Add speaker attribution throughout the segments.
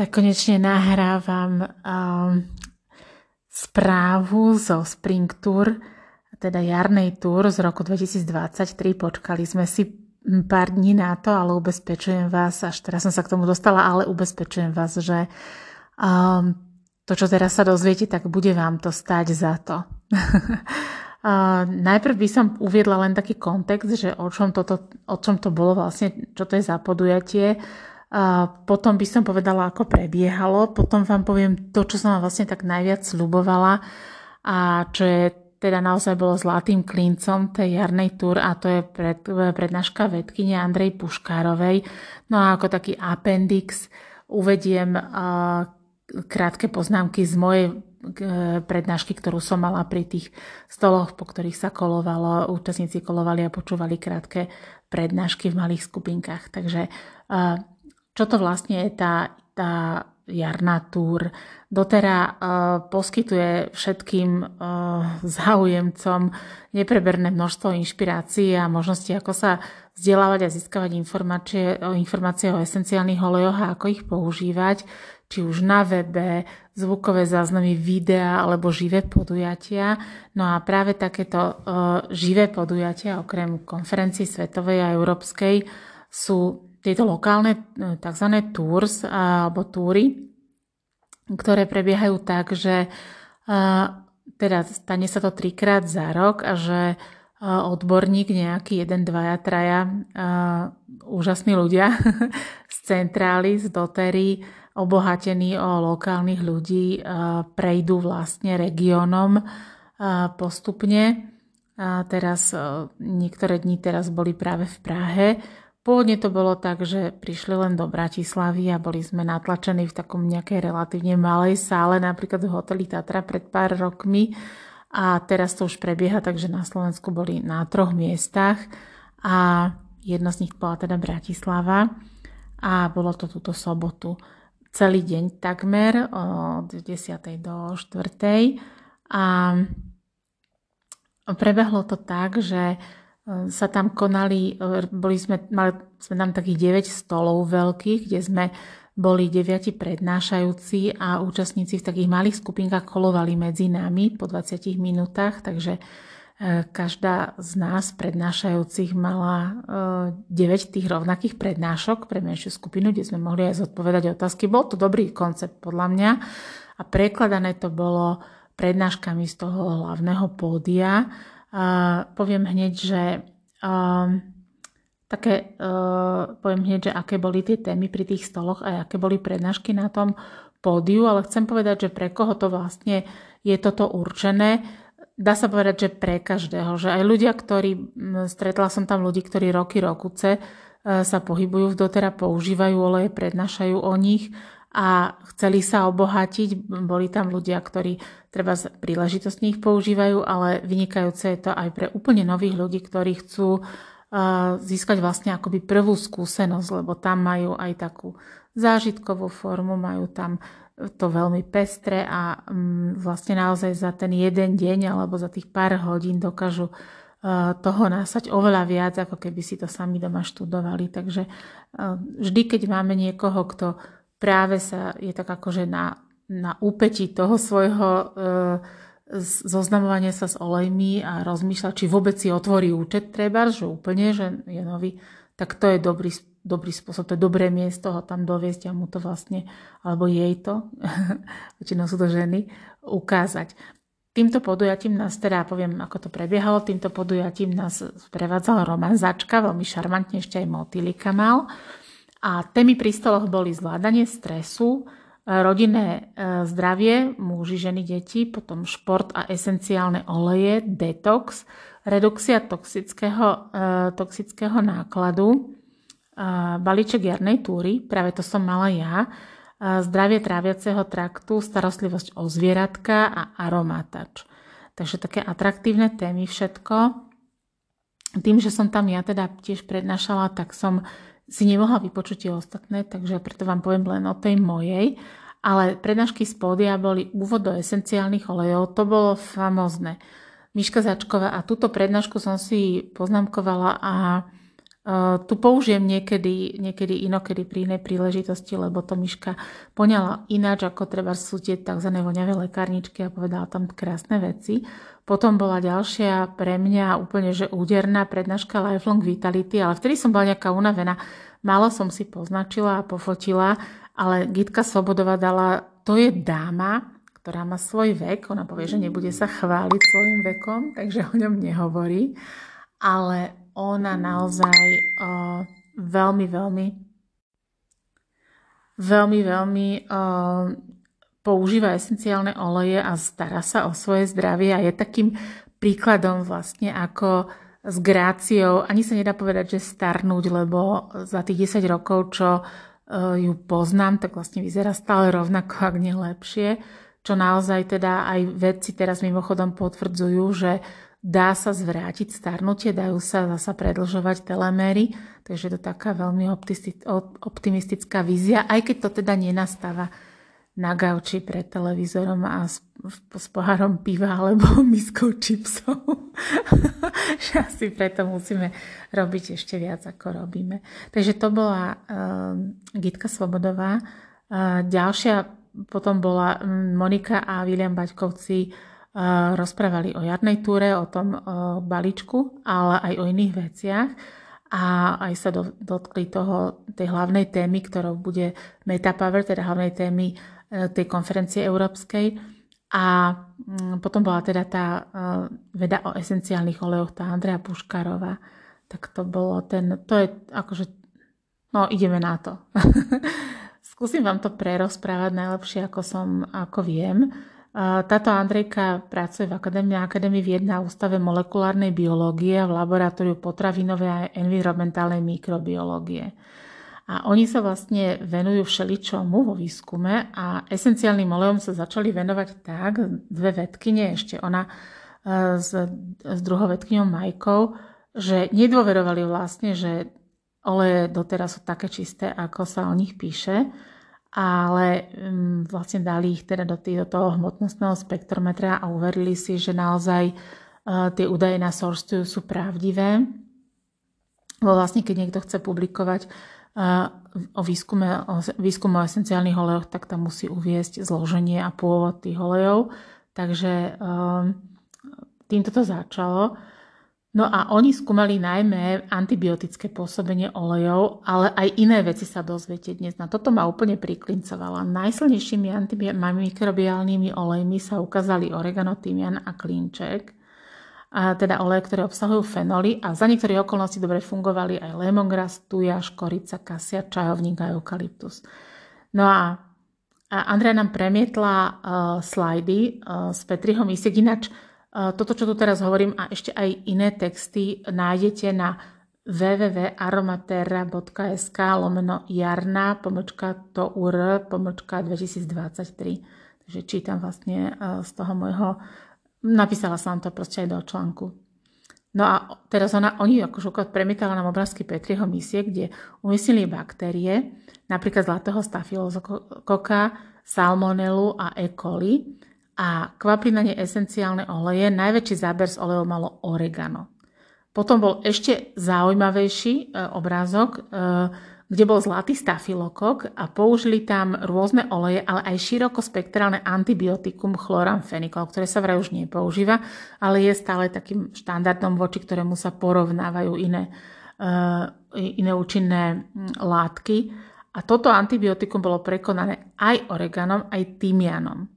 Speaker 1: tak konečne nahrávam um, správu zo Spring Tour, teda jarnej tour z roku 2023. Počkali sme si pár dní na to, ale ubezpečujem vás, až teraz som sa k tomu dostala, ale ubezpečujem vás, že um, to, čo teraz sa dozviete, tak bude vám to stať za to. uh, najprv by som uviedla len taký kontext, že o čom, toto, o čom to bolo vlastne, čo to je za podujatie. A potom by som povedala, ako prebiehalo. Potom vám poviem to, čo som vám vlastne tak najviac slubovala a čo je teda naozaj bolo zlatým klincom tej jarnej túr a to je pred, prednáška vedkyne Andrej Puškárovej. No a ako taký appendix uvediem uh, krátke poznámky z mojej prednášky, ktorú som mala pri tých stoloch, po ktorých sa kolovalo, účastníci kolovali a počúvali krátke prednášky v malých skupinkách. Takže uh, čo to vlastne je tá, tá jarná túr. Dotera uh, poskytuje všetkým uh, záujemcom nepreberné množstvo inšpirácií a možností, ako sa vzdelávať a získavať informácie, informácie o esenciálnych olejoch a ako ich používať, či už na webe, zvukové záznamy, videa alebo živé podujatia. No a práve takéto uh, živé podujatia, okrem konferencií svetovej a európskej, sú tieto lokálne e, tzv. tours alebo túry, ktoré prebiehajú tak, že e, teda stane sa to trikrát za rok a že e, odborník, nejaký jeden, dvaja, traja, úžasní ľudia z centrály, z dotery, obohatení o lokálnych ľudí, prejdú vlastne regiónom postupne. Teraz niektoré dni teraz boli práve v Prahe Pôvodne to bolo tak, že prišli len do Bratislavy a boli sme natlačení v takom nejakej relatívne malej sále, napríklad v hoteli Tatra pred pár rokmi a teraz to už prebieha, takže na Slovensku boli na troch miestach a jedno z nich bola teda Bratislava a bolo to túto sobotu. Celý deň takmer od 10. do 4. A prebehlo to tak, že sa tam konali, boli sme, mali sme tam takých 9 stolov veľkých, kde sme boli deviati prednášajúci a účastníci v takých malých skupinkách kolovali medzi nami po 20 minútach, takže e, každá z nás prednášajúcich mala 9 e, tých rovnakých prednášok pre menšiu skupinu, kde sme mohli aj zodpovedať otázky. Bol to dobrý koncept podľa mňa a prekladané to bolo prednáškami z toho hlavného pódia a poviem hneď, že um, také, uh, poviem hneď, že aké boli tie témy pri tých stoloch a aké boli prednášky na tom pódiu, ale chcem povedať, že pre koho to vlastne je toto určené. Dá sa povedať, že pre každého, že aj ľudia, ktorí, stretla som tam ľudí, ktorí roky, rokuce uh, sa pohybujú v dotera, používajú oleje, prednášajú o nich a chceli sa obohatiť. Boli tam ľudia, ktorí treba príležitostne ich používajú, ale vynikajúce je to aj pre úplne nových ľudí, ktorí chcú uh, získať vlastne akoby prvú skúsenosť, lebo tam majú aj takú zážitkovú formu, majú tam to veľmi pestre a um, vlastne naozaj za ten jeden deň alebo za tých pár hodín dokážu uh, toho násať oveľa viac, ako keby si to sami doma študovali. Takže uh, vždy, keď máme niekoho, kto práve sa je tak akože na, na úpetí toho svojho e, zoznamovania sa s olejmi a rozmýšľa, či vôbec si otvorí účet treba, že úplne, že je nový, tak to je dobrý, dobrý spôsob, to je dobré miesto ho tam doviesť a mu to vlastne, alebo jej to, väčšinou sú to ženy, ukázať. Týmto podujatím nás, teda poviem, ako to prebiehalo, týmto podujatím nás prevádzal Roman Začka, veľmi šarmantne ešte aj motýlika mal. A témy pri stoloch boli zvládanie stresu, rodinné e, zdravie, muži, ženy, deti, potom šport a esenciálne oleje, detox, redukcia toxického, e, toxického nákladu, balíček jarnej túry, práve to som mala ja, zdravie tráviaceho traktu, starostlivosť o zvieratka a aromatač. Takže také atraktívne témy všetko. Tým, že som tam ja teda tiež prednášala, tak som si nemohla vypočuť tie ostatné, takže preto vám poviem len o tej mojej. Ale prednášky z pódia boli úvod do esenciálnych olejov, to bolo famózne. Miška Začková a túto prednášku som si poznámkovala a tu použijem niekedy, niekedy inokedy pri inej príležitosti, lebo to Miška poňala ináč, ako treba sú tie tzv. voňavé lekárničky a povedala tam krásne veci. Potom bola ďalšia pre mňa úplne že úderná prednáška Lifelong Vitality, ale vtedy som bola nejaká unavená. Málo som si poznačila a pofotila, ale Gitka Svobodová dala, to je dáma, ktorá má svoj vek, ona povie, že nebude sa chváliť svojim vekom, takže o ňom nehovorí, ale ona naozaj uh, veľmi, veľmi veľmi, veľmi uh, používa esenciálne oleje a stará sa o svoje zdravie a je takým príkladom vlastne ako s gráciou, ani sa nedá povedať, že starnúť, lebo za tých 10 rokov, čo ju poznám, tak vlastne vyzerá stále rovnako, ak nie lepšie, čo naozaj teda aj vedci teraz mimochodom potvrdzujú, že dá sa zvrátiť starnutie, dajú sa zasa predlžovať teleméry, takže je to taká veľmi optimistická vízia, aj keď to teda nenastáva na gauči pred televízorom a s, s pohárom piva alebo miskou čipsov. že asi preto musíme robiť ešte viac, ako robíme. Takže to bola uh, Gitka Svobodová. Uh, ďalšia potom bola Monika a William Baťkovci rozprávali o jarnej túre, o tom balíčku, ale aj o iných veciach a aj sa dotkli toho, tej hlavnej témy, ktorou bude Metapower, teda hlavnej témy e, tej konferencie európskej. A mm, potom bola teda tá e, veda o esenciálnych olejoch, tá Andrea Puškarová. Tak to bolo ten, to je akože, no ideme na to. Skúsim vám to prerozprávať najlepšie, ako som, ako viem. Táto Andrejka pracuje v Akadémii, Akadémii vied na Ústave molekulárnej biológie v laboratóriu potravinovej a environmentálnej mikrobiológie. A oni sa vlastne venujú všeličomu vo výskume a esenciálnym olejom sa začali venovať tak, dve vedkyne, ešte ona e, s, s druhou vedkyňou Majkou, že nedôverovali vlastne, že oleje doteraz sú také čisté, ako sa o nich píše ale um, vlastne dali ich teda do, tý, do toho hmotnostného spektrometra a uverili si, že naozaj uh, tie údaje na source sú pravdivé. Lebo vlastne, keď niekto chce publikovať o výskume, o výskume o esenciálnych olejoch, tak tam musí uviesť zloženie a pôvod tých olejov. Takže um, týmto to začalo. No a oni skúmali najmä antibiotické pôsobenie olejov, ale aj iné veci sa dozviete dnes. Na toto ma úplne priklincovala. Najsilnejšími antimikrobiálnymi olejmi sa ukázali oregano, tymian a klinček. A teda oleje, ktoré obsahujú fenoly a za niektorých okolností dobre fungovali aj lemongrass, tuja, škorica, kasia, čajovník a eukalyptus. No a, a Andrea nám premietla uh, slajdy uh, z Petriho Misiek. Ináč toto, čo tu teraz hovorím a ešte aj iné texty nájdete na www.aromaterra.sk lomeno jarna pomočka to ur pomočka 2023. Takže čítam vlastne e, z toho môjho, napísala som to proste aj do článku. No a teraz ona, oni ako šokat premietala nám obrázky Petriho misie, kde umiestnili baktérie, napríklad zlatého stafilokoka, salmonelu a E. coli a kvaplinanie esenciálne oleje, najväčší záber z olejov malo oregano. Potom bol ešte zaujímavejší e, obrázok, e, kde bol zlatý stafilokok a použili tam rôzne oleje, ale aj širokospektrálne antibiotikum chloramfenikol, ktoré sa vraj už nepoužíva, ale je stále takým štandardom, voči ktorému sa porovnávajú iné, e, iné účinné látky. A toto antibiotikum bolo prekonané aj oreganom, aj tymianom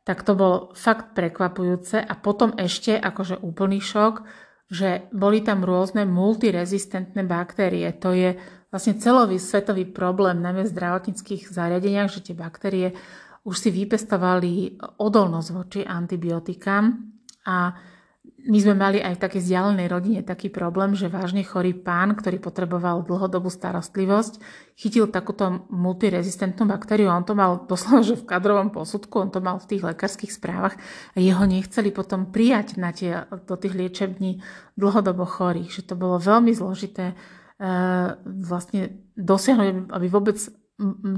Speaker 1: tak to bolo fakt prekvapujúce. A potom ešte akože úplný šok, že boli tam rôzne multirezistentné baktérie. To je vlastne celový svetový problém, najmä v zdravotníckých zariadeniach, že tie baktérie už si vypestovali odolnosť voči antibiotikám a my sme mali aj v takej vzdialenej rodine taký problém, že vážne chorý pán, ktorý potreboval dlhodobú starostlivosť, chytil takúto multirezistentnú baktériu. On to mal doslova, že v kadrovom posudku, on to mal v tých lekárskych správach a jeho nechceli potom prijať na tie, do tých liečební dlhodobo chorých. Že to bolo veľmi zložité vlastne dosiahnuť, aby vôbec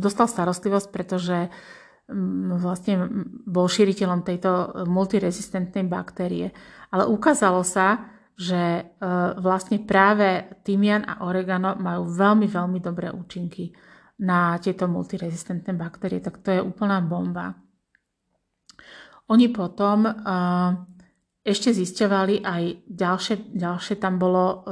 Speaker 1: dostal starostlivosť, pretože vlastne bol šíriteľom tejto multirezistentnej baktérie. Ale ukázalo sa, že vlastne práve tymian a oregano majú veľmi, veľmi dobré účinky na tieto multirezistentné baktérie, tak to je úplná bomba. Oni potom ešte zisťovali aj ďalšie, ďalšie tam bolo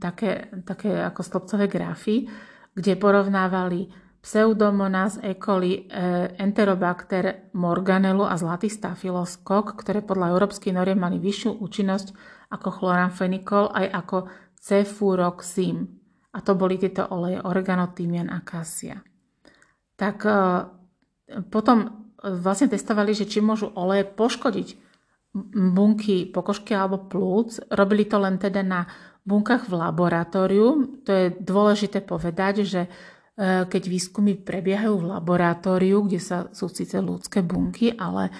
Speaker 1: také, také ako stĺpcové grafy, kde porovnávali Pseudomonas E. coli, e, Enterobacter morganelu a zlatý stafiloskok, ktoré podľa európskych noriem mali vyššiu účinnosť ako chloramfenikol aj ako cefuroxim. A to boli tieto oleje oregano, tymian a kasia. Tak e, potom vlastne testovali, že či môžu oleje poškodiť bunky pokožky alebo plúc. Robili to len teda na bunkách v laboratóriu. To je dôležité povedať, že E, keď výskumy prebiehajú v laboratóriu, kde sa, sú síce ľudské bunky, ale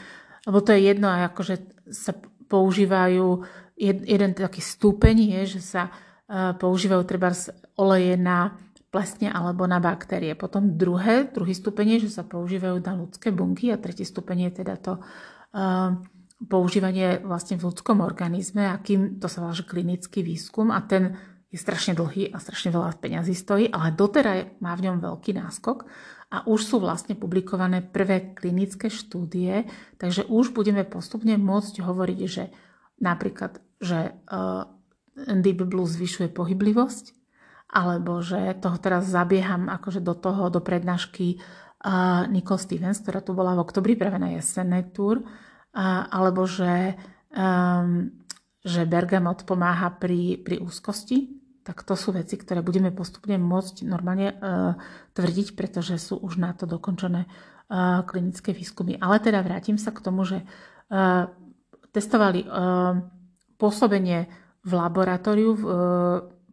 Speaker 1: lebo to je jedno akože sa používajú, jed, jeden taký stupeň je, že sa uh, používajú treba oleje na plesne alebo na baktérie. Potom druhé, druhý stupeň je, že sa používajú na ľudské bunky a tretí stupeň je teda to uh, používanie vlastne v ľudskom organizme, akým to sa volá klinický výskum a ten je strašne dlhý a strašne veľa peňazí stojí, ale doteraj má v ňom veľký náskok a už sú vlastne publikované prvé klinické štúdie, takže už budeme postupne môcť hovoriť, že napríklad, že uh, Deep Blue zvyšuje pohyblivosť, alebo že toho teraz zabieham akože do toho, do prednášky uh, Nicole Stevens, ktorá tu bola v oktobri práve na jesennej túr, alebo že, um, že Bergamot pomáha pri, pri úzkosti, tak to sú veci, ktoré budeme postupne môcť normálne uh, tvrdiť, pretože sú už na to dokončené uh, klinické výskumy. Ale teda vrátim sa k tomu, že uh, testovali uh, pôsobenie v laboratóriu, uh,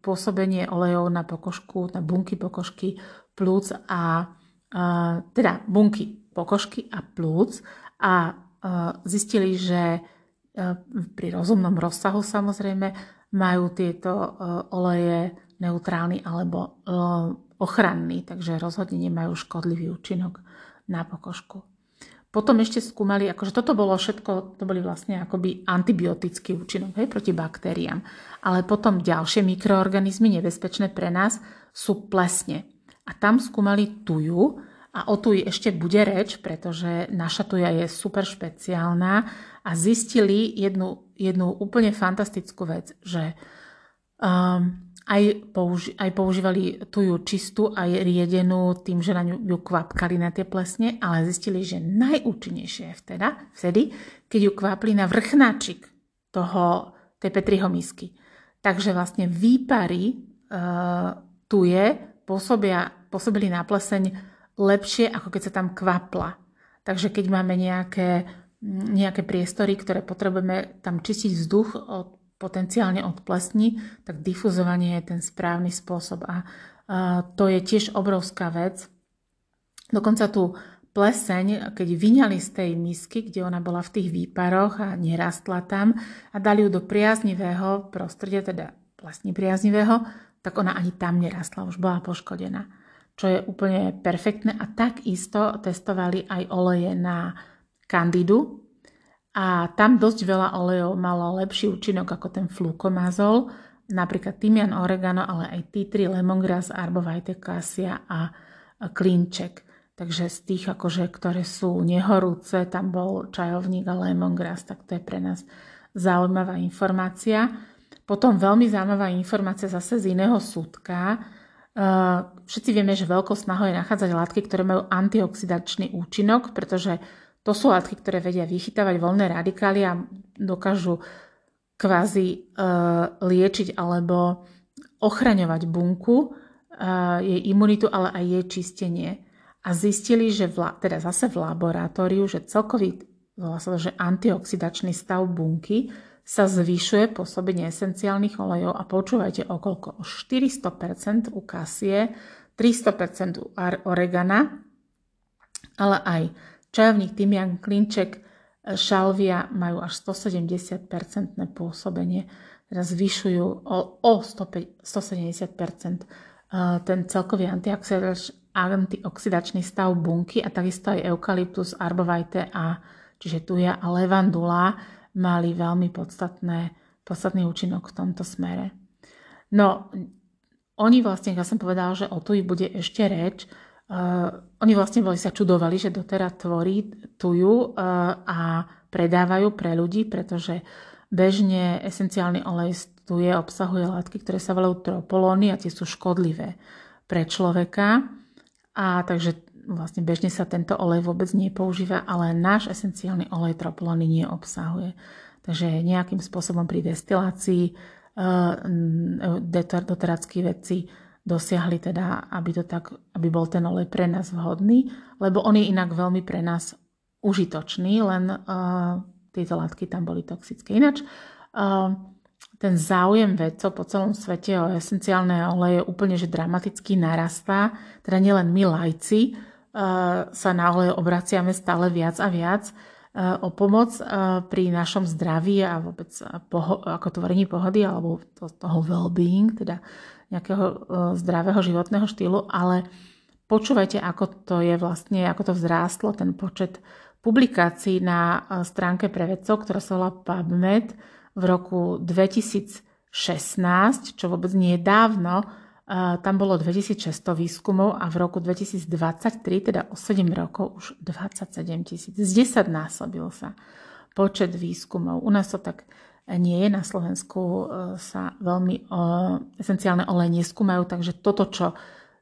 Speaker 1: pôsobenie olejov na pokožku, na bunky pokožky, plúc a uh, teda bunky pokožky a plúc a zistili, že uh, pri rozumnom rozsahu samozrejme majú tieto e, oleje neutrálny alebo e, ochranný, takže rozhodne nemajú škodlivý účinok na pokožku. Potom ešte skúmali, akože toto bolo všetko, to boli vlastne akoby antibiotický účinok hej, proti baktériám. Ale potom ďalšie mikroorganizmy nebezpečné pre nás sú plesne. A tam skúmali tuju, a o tuji ešte bude reč, pretože naša tuja je super špeciálna a zistili jednu, jednu úplne fantastickú vec, že um, aj, použi- aj používali tuju čistú, aj riedenú tým, že na ňu ju kvapkali na tie plesne, ale zistili, že najúčinnejšie je vteda, vtedy, keď ju kvapli na vrchnáčik toho, tej Petriho misky. Takže vlastne výpary uh, tuje pôsobia, pôsobili na pleseň lepšie, ako keď sa tam kvapla. Takže keď máme nejaké, nejaké priestory, ktoré potrebujeme tam čistiť vzduch od, potenciálne od plesní, tak difuzovanie je ten správny spôsob. A, to je tiež obrovská vec. Dokonca tú pleseň, keď vyňali z tej misky, kde ona bola v tých výparoch a nerastla tam a dali ju do priaznivého prostredia, teda vlastne priaznivého, tak ona ani tam nerastla, už bola poškodená čo je úplne perfektné. A takisto testovali aj oleje na kandidu. A tam dosť veľa olejov malo lepší účinok ako ten flukomazol, napríklad tymian, oregano, ale aj tree, lemongrass, arbovajte, kasia a klinček. Takže z tých, akože, ktoré sú nehorúce, tam bol čajovník a lemongrass, tak to je pre nás zaujímavá informácia. Potom veľmi zaujímavá informácia zase z iného súdka, Všetci vieme, že veľkou snahou je nachádzať látky, ktoré majú antioxidačný účinok, pretože to sú látky, ktoré vedia vychytávať voľné radikály a dokážu kvázi e, liečiť alebo ochraňovať bunku, e, jej imunitu, ale aj jej čistenie. A zistili, že v, teda zase v laboratóriu, že celkový že antioxidačný stav bunky sa zvyšuje pôsobenie esenciálnych olejov a počúvajte okolko o 400% u kasie, 300% u oregana, ale aj čajovník, tymian, klinček, šalvia majú až 170% pôsobenie, teda zvyšujú o, o 170% ten celkový antioxidačný stav bunky a takisto aj eukalyptus, arbovajte a čiže tuja a levandula mali veľmi podstatné podstatný účinok v tomto smere. No, oni vlastne, ja som povedala, že o tuji bude ešte reč, uh, oni vlastne boli sa čudovali, že doteraz tvorí tuju uh, a predávajú pre ľudí, pretože bežne esenciálny olej tuje obsahuje látky, ktoré sa volajú tropolóny a tie sú škodlivé pre človeka. A takže vlastne bežne sa tento olej vôbec nepoužíva, ale náš esenciálny olej tropolóny neobsahuje. Takže nejakým spôsobom pri destilácii uh, doterácky vedci dosiahli teda, aby, to tak, aby bol ten olej pre nás vhodný, lebo on je inak veľmi pre nás užitočný, len uh, tieto látky tam boli toxické. Ináč, uh, ten záujem vedcov po celom svete o esenciálne oleje úplne že dramaticky narastá. Teda nielen my lajci sa na oleje obraciame stále viac a viac uh, o pomoc uh, pri našom zdraví a vôbec poho- ako tvorení pohody alebo to, toho well-being, teda nejakého zdravého životného štýlu, ale počúvajte, ako to je vlastne, ako to vzrástlo, ten počet publikácií na stránke pre vedcov, ktorá sa volá PubMed, v roku 2016, čo vôbec nie je dávno, tam bolo 2600 výskumov a v roku 2023, teda o 7 rokov, už 27 tisíc. Z 10 násobil sa počet výskumov. U nás to tak nie je. Na Slovensku e, sa veľmi esenciálne oleje neskúmajú, takže toto, čo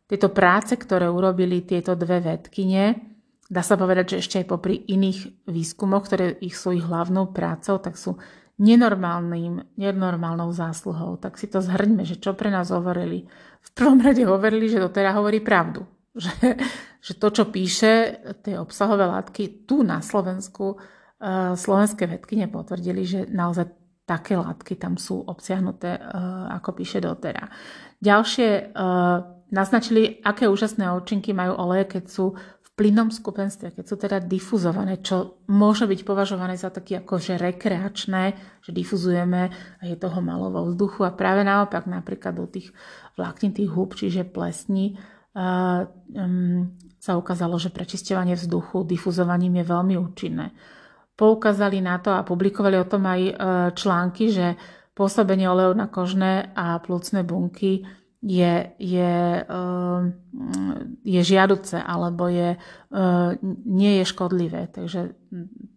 Speaker 1: tieto práce, ktoré urobili tieto dve vedkyne, dá sa povedať, že ešte aj popri iných výskumoch, ktoré ich sú ich hlavnou prácou, tak sú nenormálnym, nenormálnou zásluhou. Tak si to zhrňme, že čo pre nás hovorili. V prvom rade hovorili, že doteraz hovorí pravdu. Že, že to, čo píše, tie obsahové látky tu na Slovensku, uh, slovenské vedky nepotvrdili, že naozaj také látky tam sú obsiahnuté, uh, ako píše dotera. Ďalšie uh, naznačili, aké úžasné účinky majú oleje, keď sú plynom skupenstve, keď sú teda difuzované, čo môže byť považované za taký akože rekreačné, že difuzujeme a je toho malo vo vzduchu a práve naopak napríklad do tých vláknitých húb, čiže plesní, uh, um, sa ukázalo, že prečisťovanie vzduchu difuzovaním je veľmi účinné. Poukázali na to a publikovali o tom aj uh, články, že pôsobenie olejov na kožné a plúcne bunky je, je, ehm, je žiaduce alebo je, ehm, nie je škodlivé. Takže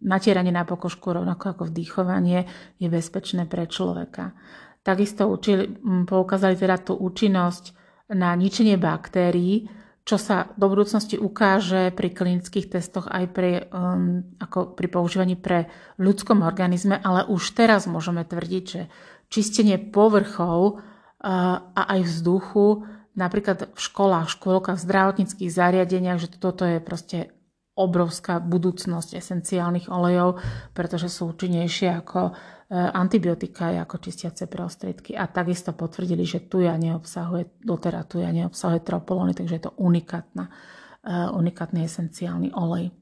Speaker 1: natieranie na pokožku rovnako ako vdýchovanie je bezpečné pre človeka. Takisto učili, poukázali teda tú účinnosť na ničenie baktérií, čo sa do budúcnosti ukáže pri klinických testoch aj pri, um, ako pri používaní pre ľudskom organizme, ale už teraz môžeme tvrdiť, že čistenie povrchov a aj vzduchu, napríklad v školách, škôlkach, v zdravotníckých zariadeniach, že toto je proste obrovská budúcnosť esenciálnych olejov, pretože sú účinnejšie ako e, antibiotika, ako čistiace prostriedky. A takisto potvrdili, že tuja neobsahuje, doteraz tuja neobsahuje tropolóny, takže je to unikátna, e, unikátny esenciálny olej.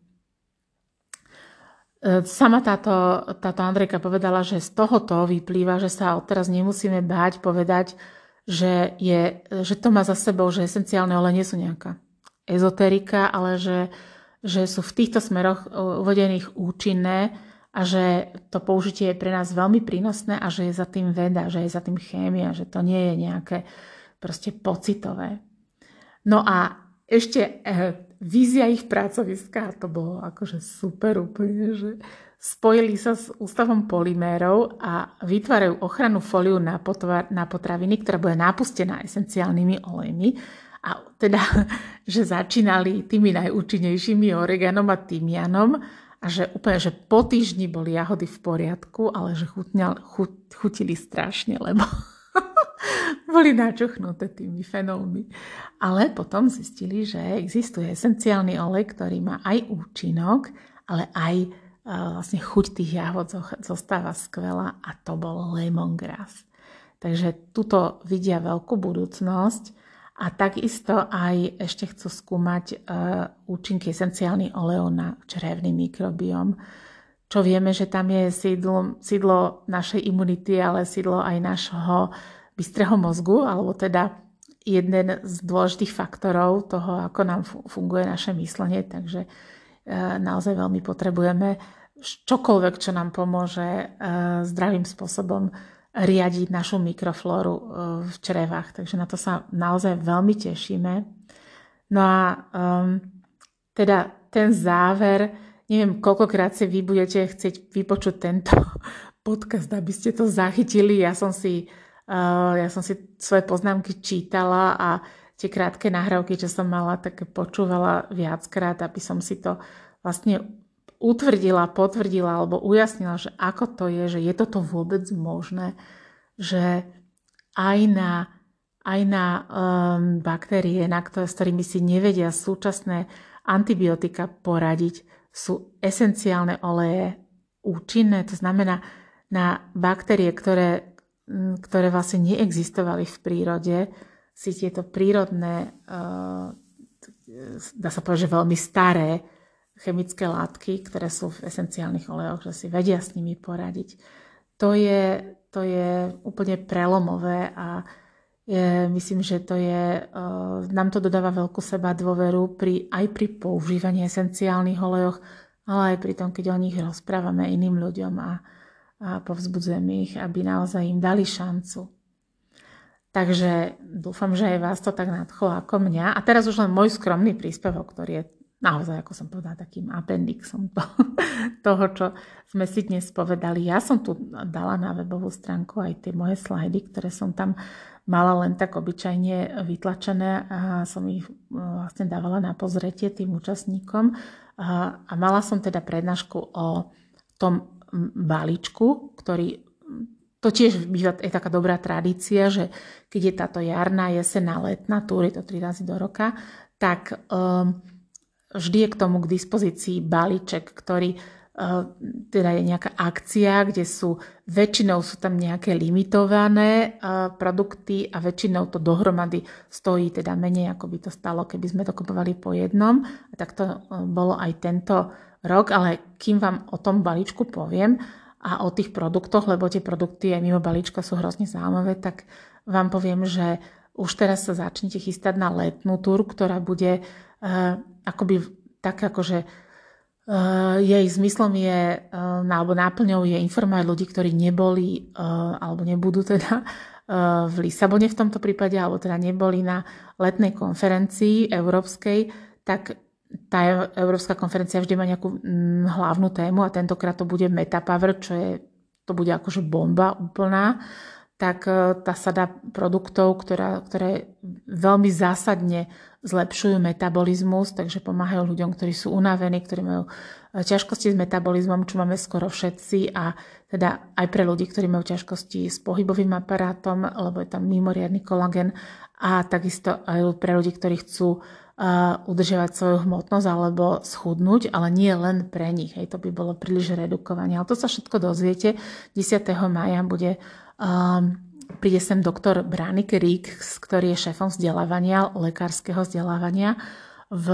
Speaker 1: E, sama táto, táto Andrejka povedala, že z tohoto vyplýva, že sa odteraz nemusíme báť povedať, že, je, že to má za sebou, že esenciálne ole nie sú nejaká ezoterika, ale že, že sú v týchto smeroch uvedených účinné a že to použitie je pre nás veľmi prínosné a že je za tým veda, že je za tým chémia, že to nie je nejaké proste pocitové. No a ešte e, vízia ich pracoviska, a to bolo akože super úplne, že spojili sa s Ústavom polymérov a vytvárajú ochranu fóliu na, potvar, na potraviny, ktorá bude napustená esenciálnymi olejmi. A teda, že začínali tými najúčinnejšími oreganom a tymianom a že úplne, že po týždni boli jahody v poriadku, ale že chutňal, chut, chutili strašne, lebo boli načuchnuté tými fenolmi. Ale potom zistili, že existuje esenciálny olej, ktorý má aj účinok, ale aj e, vlastne chuť tých jahod zostáva skvelá a to bol lemongrass. Takže tuto vidia veľkú budúcnosť a takisto aj ešte chcú skúmať uh, účinky esenciálnych olejov na črevný mikrobióm, čo vieme, že tam je sídlo, sídlo našej imunity, ale sídlo aj našho bystrého mozgu, alebo teda jeden z dôležitých faktorov toho, ako nám funguje naše myslenie. Takže e, naozaj veľmi potrebujeme čokoľvek, čo nám pomôže e, zdravým spôsobom riadiť našu mikroflóru v črevách. Takže na to sa naozaj veľmi tešíme. No a um, teda ten záver, neviem, koľkokrát si vy budete chcieť vypočuť tento podcast, aby ste to zachytili. Ja som si, ja som si svoje poznámky čítala a tie krátke nahrávky, čo som mala, tak počúvala viackrát, aby som si to vlastne utvrdila, potvrdila alebo ujasnila, že ako to je, že je toto vôbec možné, že aj na, aj na um, baktérie, na ktoré, s ktorými si nevedia súčasné antibiotika poradiť, sú esenciálne oleje účinné, to znamená na baktérie, ktoré, ktoré vlastne neexistovali v prírode, si tieto prírodné, uh, dá sa povedať, že veľmi staré chemické látky, ktoré sú v esenciálnych olejoch, že si vedia s nimi poradiť. To je, to je úplne prelomové a je, myslím, že to je, uh, nám to dodáva veľkú seba dôveru pri, aj pri používaní esenciálnych olejoch, ale aj pri tom, keď o nich rozprávame iným ľuďom a, a povzbudzujeme ich, aby naozaj im dali šancu. Takže dúfam, že aj vás to tak nadchlo ako mňa. A teraz už len môj skromný príspevok, ktorý je naozaj, ako som povedala, takým appendixom to, toho, čo sme si dnes povedali. Ja som tu dala na webovú stránku aj tie moje slajdy, ktoré som tam mala len tak obyčajne vytlačené a som ich e, vlastne dávala na pozretie tým účastníkom. A mala som teda prednášku o tom balíčku, ktorý to tiež býva je taká dobrá tradícia, že keď je táto jarná, jesená, letná túr, je to 3 razy do roka, tak um, vždy je k tomu k dispozícii balíček, ktorý uh, teda je nejaká akcia, kde sú, väčšinou sú tam nejaké limitované uh, produkty a väčšinou to dohromady stojí teda menej, ako by to stalo, keby sme to kupovali po jednom. A tak to uh, bolo aj tento rok, ale kým vám o tom balíčku poviem a o tých produktoch, lebo tie produkty aj mimo balíčka sú hrozne zaujímavé, tak vám poviem, že už teraz sa začnete chystať na letnú túr, ktorá bude uh, akoby tak akože uh, jej zmyslom je, uh, alebo náplňou je informovať ľudí, ktorí neboli uh, alebo nebudú teda uh, v Lisabone v tomto prípade, alebo teda neboli na letnej konferencii európskej, tak tá Európska konferencia vždy má nejakú mm, hlavnú tému a tentokrát to bude Metapower, čo je, to bude akože bomba úplná tak tá sada produktov, ktorá, ktoré veľmi zásadne zlepšujú metabolizmus, takže pomáhajú ľuďom, ktorí sú unavení, ktorí majú e, ťažkosti s metabolizmom, čo máme skoro všetci a teda aj pre ľudí, ktorí majú ťažkosti s pohybovým aparátom, lebo je tam mimoriadný kolagen a takisto aj pre ľudí, ktorí chcú uh, udržiavať svoju hmotnosť alebo schudnúť, ale nie len pre nich. Hej, to by bolo príliš redukovanie. Ale to sa všetko dozviete. 10. maja bude um, príde sem doktor Branik Rík, ktorý je šéfom vzdelávania, lekárskeho vzdelávania v,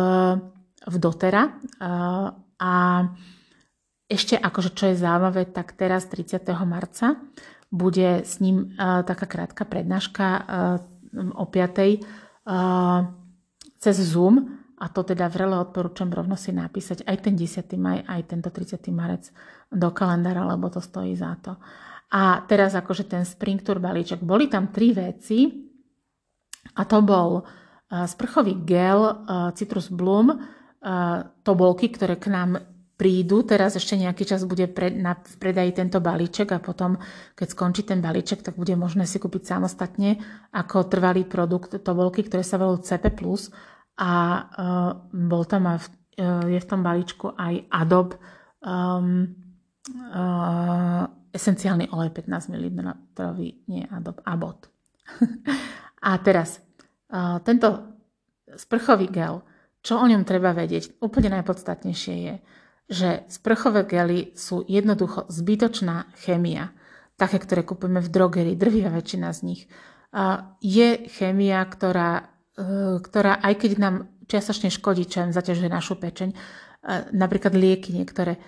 Speaker 1: v Dotera. A ešte akože čo je zaujímavé, tak teraz 30. marca bude s ním taká krátka prednáška o 5. cez Zoom a to teda vrele odporúčam rovno si napísať aj ten 10. maj, aj tento 30. marec do kalendára, lebo to stojí za to. A teraz akože ten Spring Tour balíček. Boli tam tri veci a to bol uh, sprchový gel uh, Citrus Bloom, uh, tobolky, ktoré k nám prídu. Teraz ešte nejaký čas bude pre, na, v predaji tento balíček a potom, keď skončí ten balíček, tak bude možné si kúpiť samostatne ako trvalý produkt tobolky, ktoré sa volajú CP+. A uh, bol tam a v, uh, je v tom balíčku aj Adobe um, uh, esenciálny olej 15 ml, nie Adob, Abot. a teraz, uh, tento sprchový gel, čo o ňom treba vedieť? Úplne najpodstatnejšie je, že sprchové gely sú jednoducho zbytočná chémia, také, ktoré kupujeme v drogerii, drvivá väčšina z nich. Uh, je chémia, ktorá, uh, ktorá aj keď nám čiastočne škodí, čo zaťažuje našu pečeň, uh, napríklad lieky niektoré,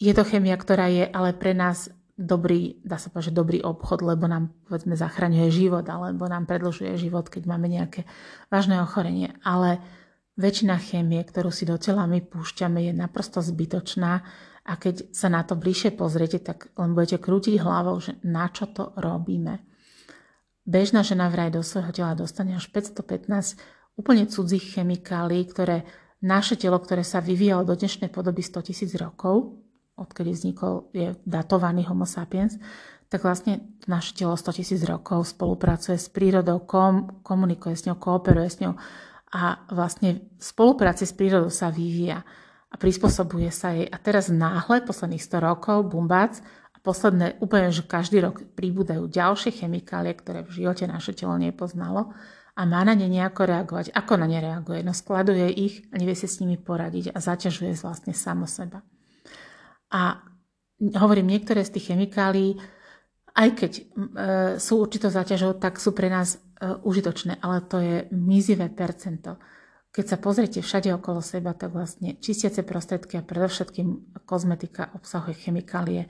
Speaker 1: je to chémia, ktorá je ale pre nás dobrý, dá sa povedať, že dobrý obchod, lebo nám povedzme zachraňuje život alebo nám predlžuje život, keď máme nejaké vážne ochorenie. Ale väčšina chémie, ktorú si do tela my púšťame, je naprosto zbytočná a keď sa na to bližšie pozriete, tak len budete krútiť hlavou, že na čo to robíme. Bežná žena vraj do svojho tela dostane až 515 úplne cudzích chemikálií, ktoré naše telo, ktoré sa vyvíjalo do dnešnej podoby 100 tisíc rokov, odkedy vznikol, je datovaný homo sapiens, tak vlastne naše telo 100 tisíc rokov spolupracuje s prírodou, kom, komunikuje s ňou, kooperuje s ňou a vlastne v spolupráci s prírodou sa vyvíja a prispôsobuje sa jej. A teraz náhle, posledných 100 rokov, bumbác, a posledné, úplne, že každý rok pribúdajú ďalšie chemikálie, ktoré v živote naše telo nepoznalo a má na ne nejako reagovať. Ako na ne reaguje? No skladuje ich a nevie si s nimi poradiť a zaťažuje vlastne samo seba. A hovorím, niektoré z tých chemikálií aj keď e, sú určito zaťažou, tak sú pre nás užitočné, ale to je mizivé percento. Keď sa pozriete všade okolo seba, tak vlastne čistiace prostriedky a predovšetkým kozmetika obsahuje chemikálie,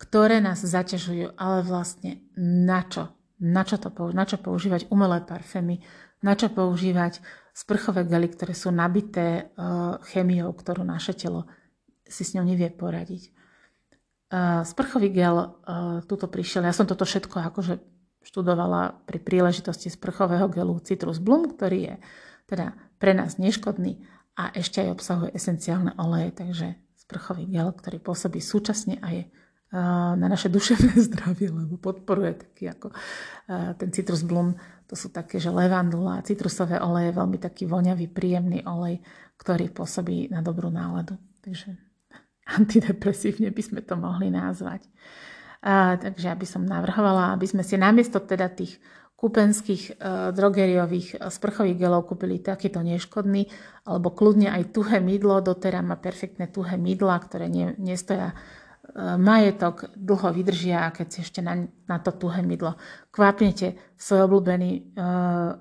Speaker 1: ktoré nás zaťažujú, ale vlastne na čo? Na čo, to, na čo používať umelé parfémy, na čo používať sprchové gely, ktoré sú nabité uh, chemiou, ktorú naše telo si s ňou nevie poradiť. Uh, sprchový gel tuto prišiel, ja som toto všetko akože študovala pri príležitosti sprchového gelu Citrus Bloom, ktorý je teda pre nás neškodný a ešte aj obsahuje esenciálne oleje, takže sprchový gel, ktorý pôsobí súčasne aj uh, na naše duševné zdravie, lebo podporuje taký ako uh, ten Citrus Bloom, to sú také, že levandula citrusové oleje, veľmi taký voňavý, príjemný olej, ktorý pôsobí na dobrú náladu. Takže antidepresívne by sme to mohli nazvať. A, takže ja by som navrhovala, aby sme si namiesto teda tých kúpenských e, drogeriových e, sprchových gelov kúpili takýto neškodný, alebo kľudne aj tuhé mydlo, doteraz má perfektné tuhé mydla, ktoré nie, nestoja e, majetok, dlho vydržia a keď si ešte na, na to tuhé mydlo kvapnete svoj obľúbený e,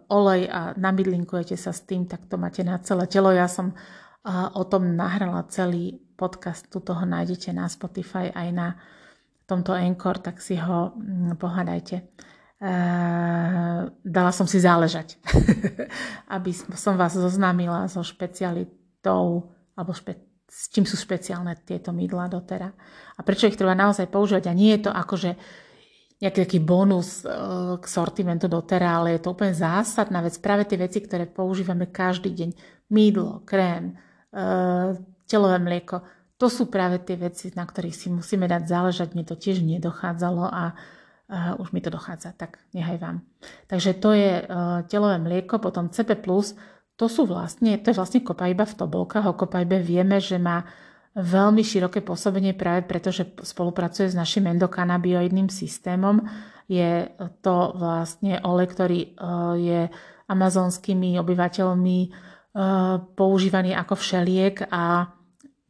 Speaker 1: olej a namydlinkujete sa s tým, tak to máte na celé telo. Ja som a o tom nahrala celý podcast, tu toho nájdete na Spotify aj na tomto Encore, tak si ho mm, pohľadajte. E, dala som si záležať, aby som vás zoznámila so špecialitou, alebo špe, s čím sú špeciálne tieto mydla dotera. A prečo ich treba naozaj používať. A nie je to akože nejaký taký bonus e, k sortimentu dotera, ale je to úplne zásadná vec. Práve tie veci, ktoré používame každý deň. Mydlo, krém, Eh, telové mlieko. To sú práve tie veci, na ktorých si musíme dať záležať. Mne to tiež nedochádzalo a uh, už mi to dochádza, tak nechaj vám. Takže to je uh, telové mlieko, potom CP+, to sú vlastne, to je vlastne kopajba v tobolkách. O kopajbe vieme, že má veľmi široké pôsobenie práve preto, že spolupracuje s našim endokanabioidným systémom. Je to vlastne olej, ktorý uh, je amazonskými obyvateľmi Eh, používaný ako všeliek a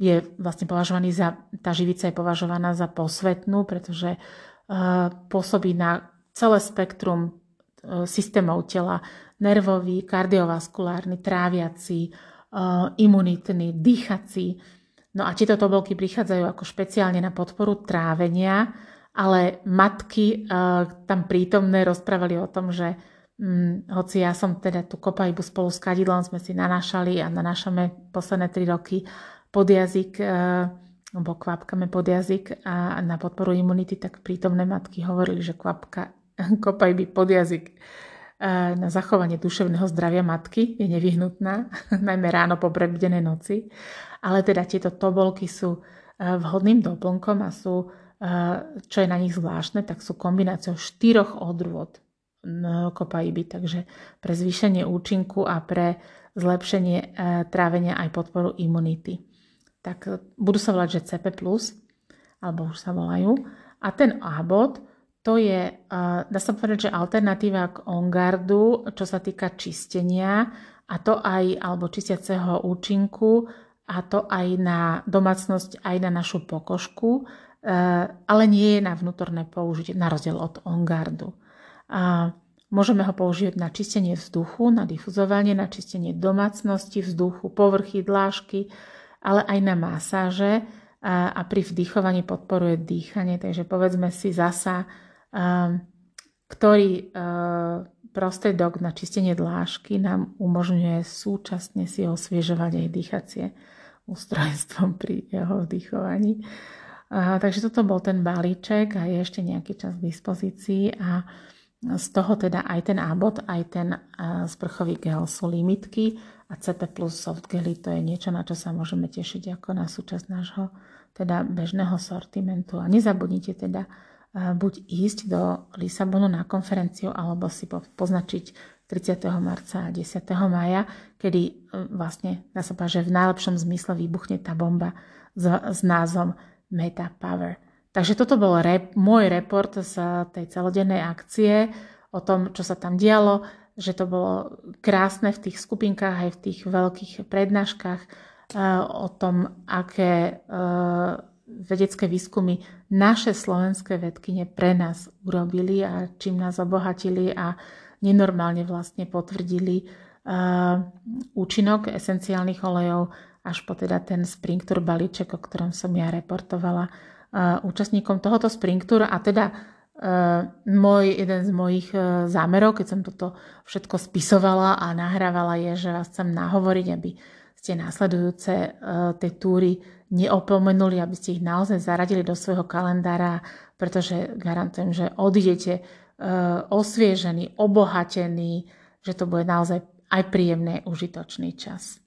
Speaker 1: je vlastne považovaný za, tá živica je považovaná za posvetnú, pretože eh, pôsobí na celé spektrum eh, systémov tela, nervový, kardiovaskulárny, tráviaci, imunitný, dýchací. No a tieto tobolky prichádzajú ako špeciálne na podporu trávenia, ale matky tam prítomné rozprávali o tom, že Mm, hoci ja som teda tú kopajbu spolu s kadidlom sme si nanášali a nanášame posledné 3 roky pod jazyk, e, alebo kvapkame pod jazyk a na podporu imunity, tak prítomné matky hovorili, že kvapka kopajby pod jazyk e, na zachovanie duševného zdravia matky je nevyhnutná, najmä ráno po prebdenej noci. Ale teda tieto tobolky sú e, vhodným doplnkom a sú, čo je na nich zvláštne, tak sú kombináciou štyroch odrôd kopaiby, takže pre zvýšenie účinku a pre zlepšenie trávenia aj podporu imunity. Tak e, budú sa volať, že CP+, alebo už sa volajú. A ten A to je, e, dá sa povedať, že alternatíva k Ongardu, čo sa týka čistenia, a to aj, alebo čistiaceho účinku, a to aj na domácnosť, aj na našu pokožku, ale nie je na vnútorné použitie, na rozdiel od Ongardu. A môžeme ho použiť na čistenie vzduchu, na difuzovanie, na čistenie domácnosti, vzduchu, povrchy, dlážky, ale aj na masáže a, a pri vdychovaní podporuje dýchanie. Takže povedzme si zasa, um, ktorý uh, prostriedok na čistenie dlážky nám umožňuje súčasne si osviežovať aj dýchacie ústrojenstvom pri jeho vdychovaní. Takže toto bol ten balíček a je ešte nejaký čas k dispozícii a z toho teda aj ten ábot, aj ten sprchový gel sú limitky a CP plus soft gely to je niečo, na čo sa môžeme tešiť ako na súčasť nášho teda bežného sortimentu. A nezabudnite teda buď ísť do Lisabonu na konferenciu alebo si poznačiť 30. marca a 10. maja, kedy e, vlastne, dá sa povedať, že v najlepšom zmysle vybuchne tá bomba s názvom Meta Power. Takže toto bol rep, môj report z tej celodennej akcie o tom, čo sa tam dialo, že to bolo krásne v tých skupinkách aj v tých veľkých prednáškach o tom, aké vedecké výskumy naše slovenské vedkyne pre nás urobili a čím nás obohatili a nenormálne vlastne potvrdili účinok esenciálnych olejov až po teda ten Springtour balíček, o ktorom som ja reportovala účastníkom tohoto Springtour a teda môj, jeden z mojich zámerov, keď som toto všetko spisovala a nahrávala je, že vás chcem nahovoriť, aby ste následujúce tej túry neopomenuli, aby ste ich naozaj zaradili do svojho kalendára, pretože garantujem, že odidete osviežený, obohatený, že to bude naozaj aj príjemný, užitočný čas.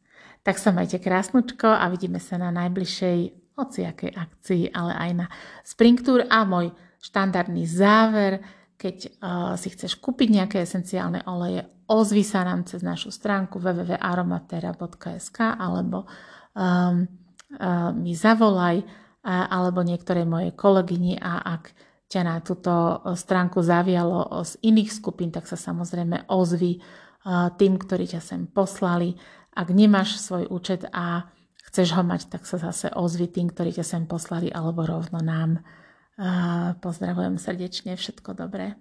Speaker 1: Tak sa majte krásnučko a vidíme sa na najbližšej hociakej akcii, ale aj na Spring Tour a môj štandardný záver, keď uh, si chceš kúpiť nejaké esenciálne oleje, ozvi sa nám cez našu stránku www.aromatera.sk alebo um, uh, mi zavolaj uh, alebo niektorej mojej kolegyni a ak ťa na túto stránku zavialo z iných skupín, tak sa samozrejme ozvi tým, ktorí ťa sem poslali. Ak nemáš svoj účet a chceš ho mať, tak sa zase ozvi tým, ktorí ťa sem poslali, alebo rovno nám. Pozdravujem srdečne, všetko dobré.